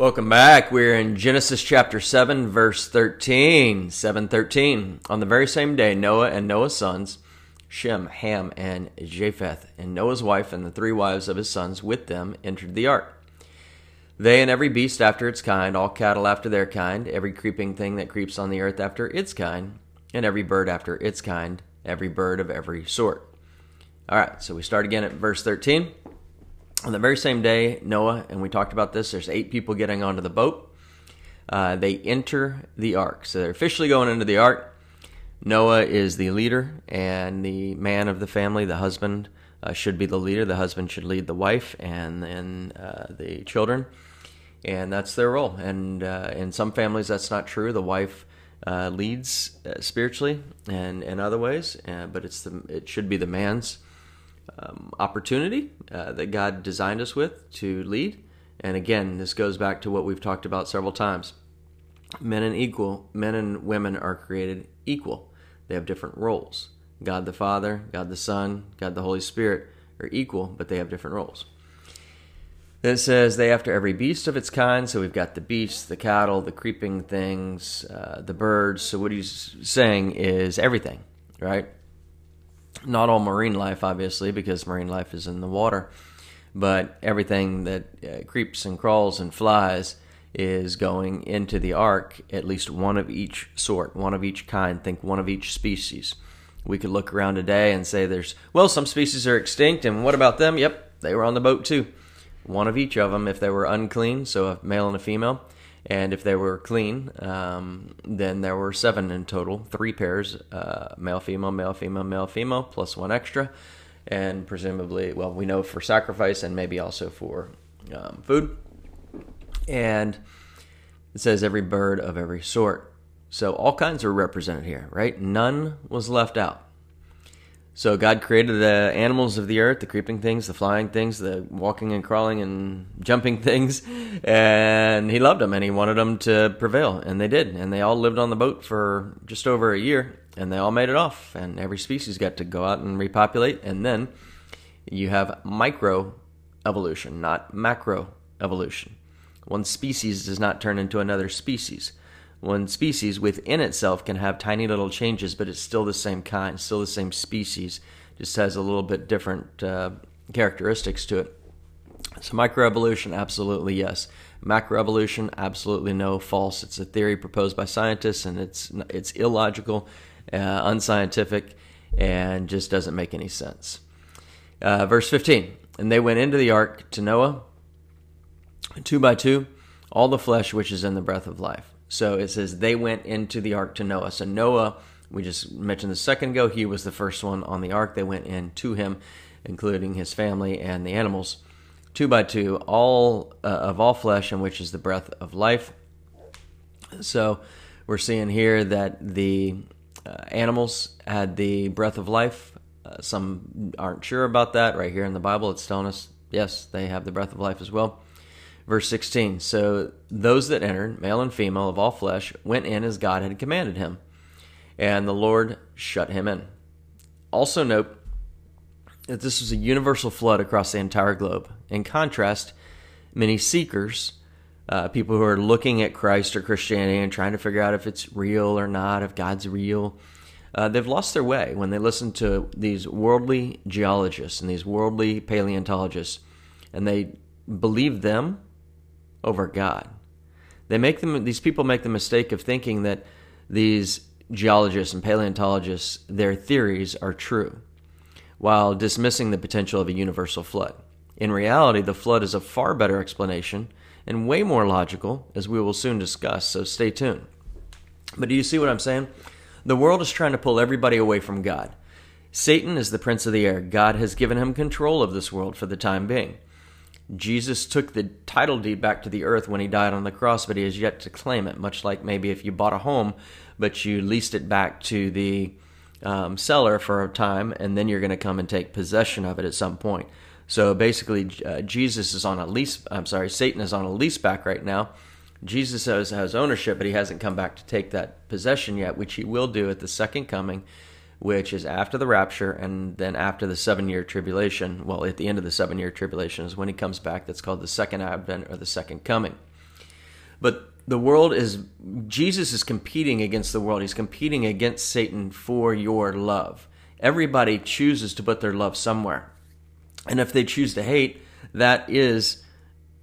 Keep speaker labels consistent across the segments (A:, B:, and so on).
A: Welcome back. We're in Genesis chapter 7, verse 13. 713. On the very same day, Noah and Noah's sons, Shem, Ham, and Japheth, and Noah's wife and the three wives of his sons with them entered the ark. They and every beast after its kind, all cattle after their kind, every creeping thing that creeps on the earth after its kind, and every bird after its kind, every bird of every sort. All right, so we start again at verse 13 on the very same day, Noah, and we talked about this, there's eight people getting onto the boat. Uh, they enter the ark. So they're officially going into the ark. Noah is the leader, and the man of the family, the husband, uh, should be the leader. The husband should lead the wife and then uh, the children. And that's their role. And uh, in some families, that's not true. The wife uh, leads uh, spiritually and in other ways, but it's the, it should be the man's um, opportunity uh, that God designed us with to lead. And again, this goes back to what we've talked about several times. Men and equal, men and women are created equal. They have different roles. God the Father, God the Son, God the Holy Spirit are equal, but they have different roles. Then it says, they after every beast of its kind. So we've got the beasts, the cattle, the creeping things, uh, the birds. So what he's saying is everything, right? Not all marine life, obviously, because marine life is in the water, but everything that uh, creeps and crawls and flies is going into the ark, at least one of each sort, one of each kind, think one of each species. We could look around today and say there's, well, some species are extinct, and what about them? Yep, they were on the boat too. One of each of them, if they were unclean, so a male and a female, and if they were clean, um, then there were seven in total, three pairs, uh, male, female, male, female, male, female, plus one extra. And presumably, well, we know for sacrifice and maybe also for um, food. And it says every bird of every sort. So all kinds are represented here, right? None was left out. So God created the animals of the earth, the creeping things, the flying things, the walking and crawling and jumping things, and He loved them and He wanted them to prevail, and they did. And they all lived on the boat for just over a year, and they all made it off, and every species got to go out and repopulate. And then you have micro evolution, not macro evolution. One species does not turn into another species one species within itself can have tiny little changes, but it's still the same kind, still the same species, just has a little bit different uh, characteristics to it. So microevolution, absolutely yes. Macroevolution, absolutely no, false. It's a theory proposed by scientists, and it's it's illogical, uh, unscientific, and just doesn't make any sense. Uh, verse 15, and they went into the ark to Noah, two by two, all the flesh which is in the breath of life. So it says they went into the ark to Noah. So Noah, we just mentioned the second ago, he was the first one on the ark. They went in to him, including his family and the animals, two by two, all uh, of all flesh, in which is the breath of life. So we're seeing here that the uh, animals had the breath of life. Uh, some aren't sure about that. Right here in the Bible, it's telling us yes, they have the breath of life as well. Verse 16 So those that entered, male and female of all flesh, went in as God had commanded him, and the Lord shut him in. Also, note that this was a universal flood across the entire globe. In contrast, many seekers, uh, people who are looking at Christ or Christianity and trying to figure out if it's real or not, if God's real, uh, they've lost their way when they listen to these worldly geologists and these worldly paleontologists, and they believe them over God. They make them these people make the mistake of thinking that these geologists and paleontologists their theories are true while dismissing the potential of a universal flood. In reality, the flood is a far better explanation and way more logical as we will soon discuss, so stay tuned. But do you see what I'm saying? The world is trying to pull everybody away from God. Satan is the prince of the air. God has given him control of this world for the time being. Jesus took the title deed back to the earth when he died on the cross, but he has yet to claim it, much like maybe if you bought a home, but you leased it back to the um, seller for a time, and then you're going to come and take possession of it at some point. So basically, uh, Jesus is on a lease. I'm sorry, Satan is on a lease back right now. Jesus has, has ownership, but he hasn't come back to take that possession yet, which he will do at the second coming which is after the rapture and then after the seven year tribulation. Well, at the end of the seven year tribulation is when he comes back. That's called the second advent or the second coming. But the world is, Jesus is competing against the world. He's competing against Satan for your love. Everybody chooses to put their love somewhere. And if they choose to hate, that is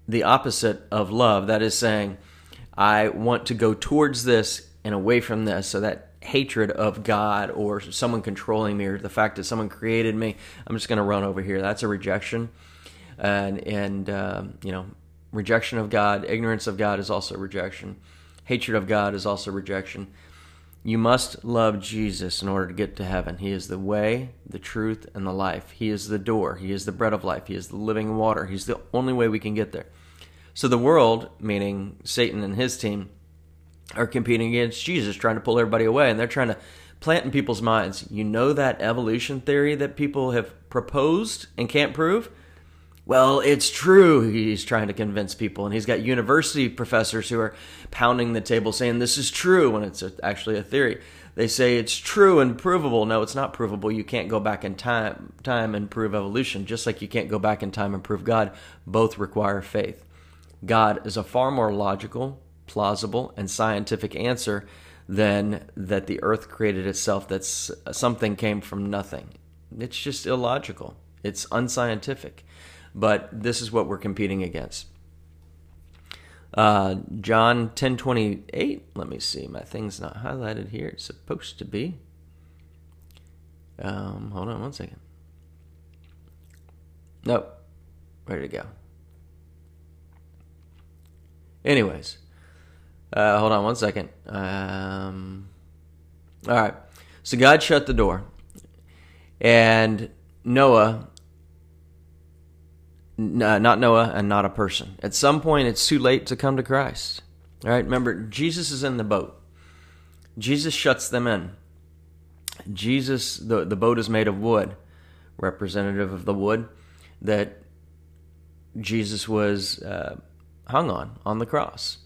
A: the opposite of love. That is saying, I want to go towards this and away from this. So that hatred of God or someone controlling me or the fact that someone created me, I'm just going to run over here. That's a rejection. And, and um, you know, rejection of God, ignorance of God is also rejection. Hatred of God is also rejection. You must love Jesus in order to get to heaven. He is the way, the truth, and the life. He is the door. He is the bread of life. He is the living water. He's the only way we can get there. So the world, meaning Satan and his team, are competing against Jesus, trying to pull everybody away, and they're trying to plant in people's minds. You know that evolution theory that people have proposed and can't prove? Well, it's true, he's trying to convince people. And he's got university professors who are pounding the table saying this is true when it's actually a theory. They say it's true and provable. No, it's not provable. You can't go back in time, time and prove evolution, just like you can't go back in time and prove God. Both require faith. God is a far more logical, plausible, and scientific answer than that the earth created itself, that something came from nothing. It's just illogical, it's unscientific. But this is what we're competing against. Uh, John 10:28. Let me see. My thing's not highlighted here. It's supposed to be. Um, hold on one second. Nope. Ready to go. Anyways, uh, hold on one second. Um, all right. So God shut the door, and Noah, uh, not Noah, and not a person. At some point, it's too late to come to Christ. All right. Remember, Jesus is in the boat. Jesus shuts them in. Jesus, the the boat is made of wood, representative of the wood that Jesus was uh, hung on on the cross.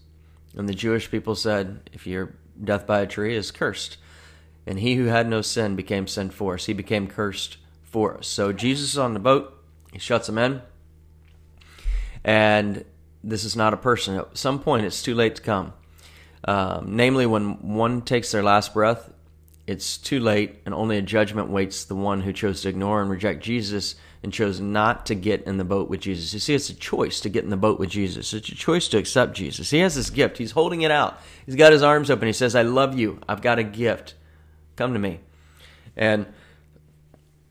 A: And the Jewish people said, If your death by a tree is cursed. And he who had no sin became sin for us. He became cursed for us. So Jesus is on the boat. He shuts them in. And this is not a person. At some point, it's too late to come. Um, namely, when one takes their last breath, it's too late, and only a judgment waits the one who chose to ignore and reject Jesus and chose not to get in the boat with Jesus. You see, it's a choice to get in the boat with Jesus. It's a choice to accept Jesus. He has this gift. He's holding it out. He's got his arms open. He says, I love you. I've got a gift. Come to me. And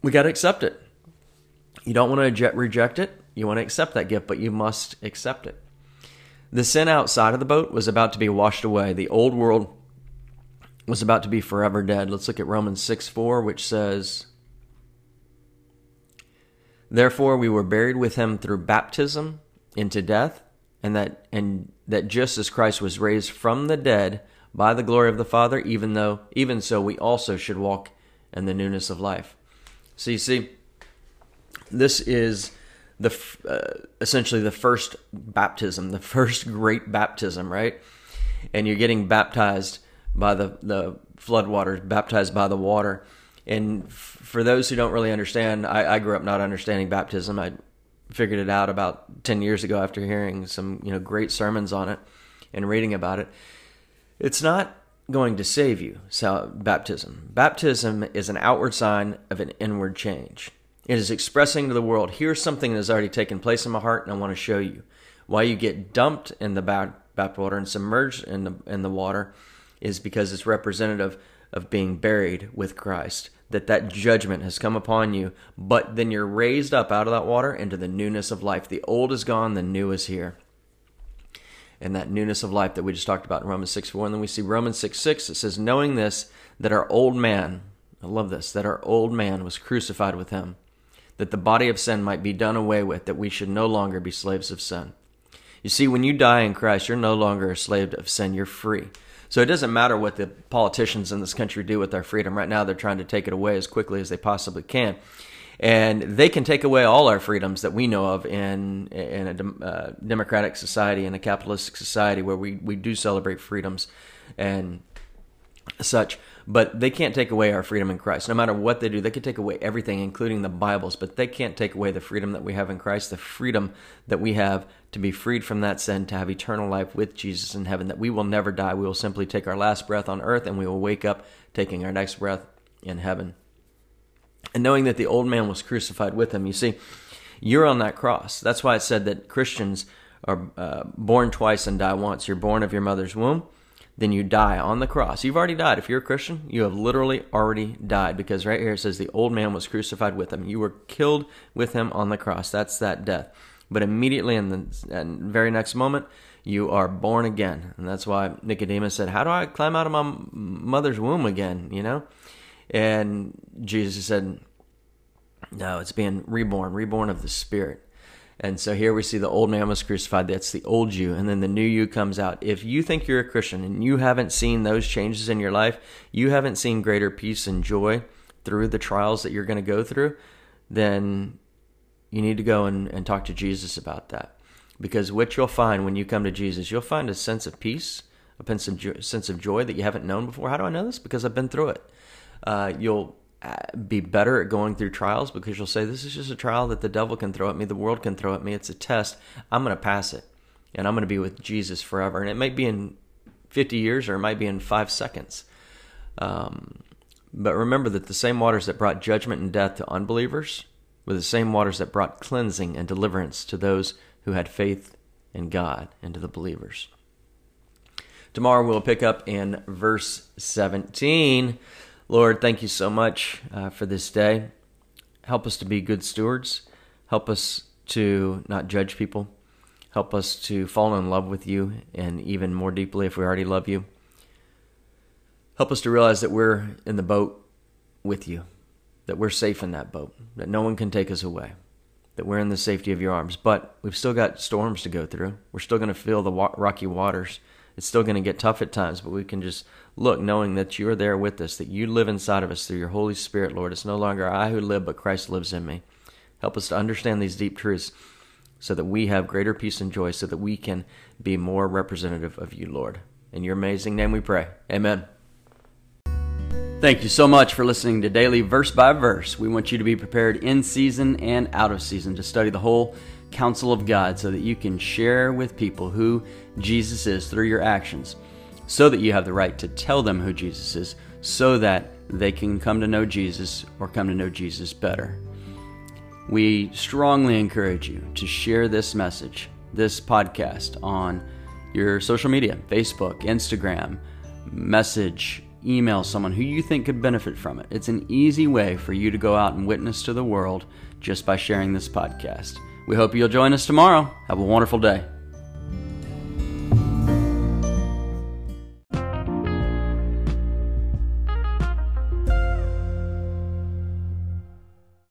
A: we got to accept it. You don't want to reject it. You want to accept that gift, but you must accept it. The sin outside of the boat was about to be washed away. The old world was about to be forever dead. Let's look at Romans 6 4, which says, Therefore we were buried with him through baptism into death, and that and that just as Christ was raised from the dead by the glory of the Father, even though even so we also should walk in the newness of life. So you see, this is the uh, essentially the first baptism, the first great baptism, right? And you're getting baptized by the the flood waters, baptized by the water. And for those who don't really understand, I, I grew up not understanding baptism. I figured it out about 10 years ago after hearing some you know great sermons on it and reading about it. It's not going to save you so baptism. Baptism is an outward sign of an inward change. It is expressing to the world here's something that has already taken place in my heart and i want to show you. Why you get dumped in the bath water and submerged in the in the water is because it's representative of being buried with Christ that that judgment has come upon you, but then you're raised up out of that water into the newness of life. The old is gone, the new is here. And that newness of life that we just talked about in Romans 6 4. And then we see Romans 6 6, it says, Knowing this, that our old man, I love this, that our old man was crucified with him, that the body of sin might be done away with, that we should no longer be slaves of sin. You see, when you die in Christ, you're no longer a slave of sin, you're free. So it doesn't matter what the politicians in this country do with our freedom. Right now, they're trying to take it away as quickly as they possibly can. And they can take away all our freedoms that we know of in in a uh, democratic society, in a capitalistic society where we, we do celebrate freedoms and such. But they can't take away our freedom in Christ. No matter what they do, they can take away everything, including the Bibles, but they can't take away the freedom that we have in Christ, the freedom that we have to be freed from that sin, to have eternal life with Jesus in heaven, that we will never die. We will simply take our last breath on earth and we will wake up taking our next breath in heaven. And knowing that the old man was crucified with him, you see, you're on that cross. That's why it said that Christians are uh, born twice and die once. You're born of your mother's womb, then you die on the cross. You've already died. If you're a Christian, you have literally already died because right here it says the old man was crucified with him. You were killed with him on the cross. That's that death. But immediately in the very next moment, you are born again. And that's why Nicodemus said, How do I climb out of my mother's womb again? You know? And Jesus said, No, it's being reborn, reborn of the Spirit. And so here we see the old man was crucified. That's the old you. And then the new you comes out. If you think you're a Christian and you haven't seen those changes in your life, you haven't seen greater peace and joy through the trials that you're going to go through, then you need to go and, and talk to Jesus about that. Because what you'll find when you come to Jesus, you'll find a sense of peace, a sense of joy that you haven't known before. How do I know this? Because I've been through it. Uh, you'll be better at going through trials because you'll say, This is just a trial that the devil can throw at me, the world can throw at me. It's a test. I'm going to pass it. And I'm going to be with Jesus forever. And it might be in 50 years or it might be in five seconds. Um, but remember that the same waters that brought judgment and death to unbelievers were the same waters that brought cleansing and deliverance to those who had faith in God and to the believers. Tomorrow we'll pick up in verse 17. Lord, thank you so much uh, for this day. Help us to be good stewards. Help us to not judge people. Help us to fall in love with you and even more deeply if we already love you. Help us to realize that we're in the boat with you, that we're safe in that boat, that no one can take us away that we're in the safety of your arms. But we've still got storms to go through. We're still going to feel the rocky waters. It's still going to get tough at times, but we can just look knowing that you're there with us, that you live inside of us through your Holy Spirit, Lord. It's no longer I who live, but Christ lives in me. Help us to understand these deep truths so that we have greater peace and joy, so that we can be more representative of you, Lord. In your amazing name we pray. Amen. Thank you so much for listening to Daily Verse by Verse. We want you to be prepared in season and out of season to study the whole counsel of God so that you can share with people who Jesus is through your actions, so that you have the right to tell them who Jesus is, so that they can come to know Jesus or come to know Jesus better. We strongly encourage you to share this message, this podcast, on your social media Facebook, Instagram, message, email someone who you think could benefit from it. It's an easy way for you to go out and witness to the world just by sharing this podcast. We hope you'll join us tomorrow. Have a wonderful day.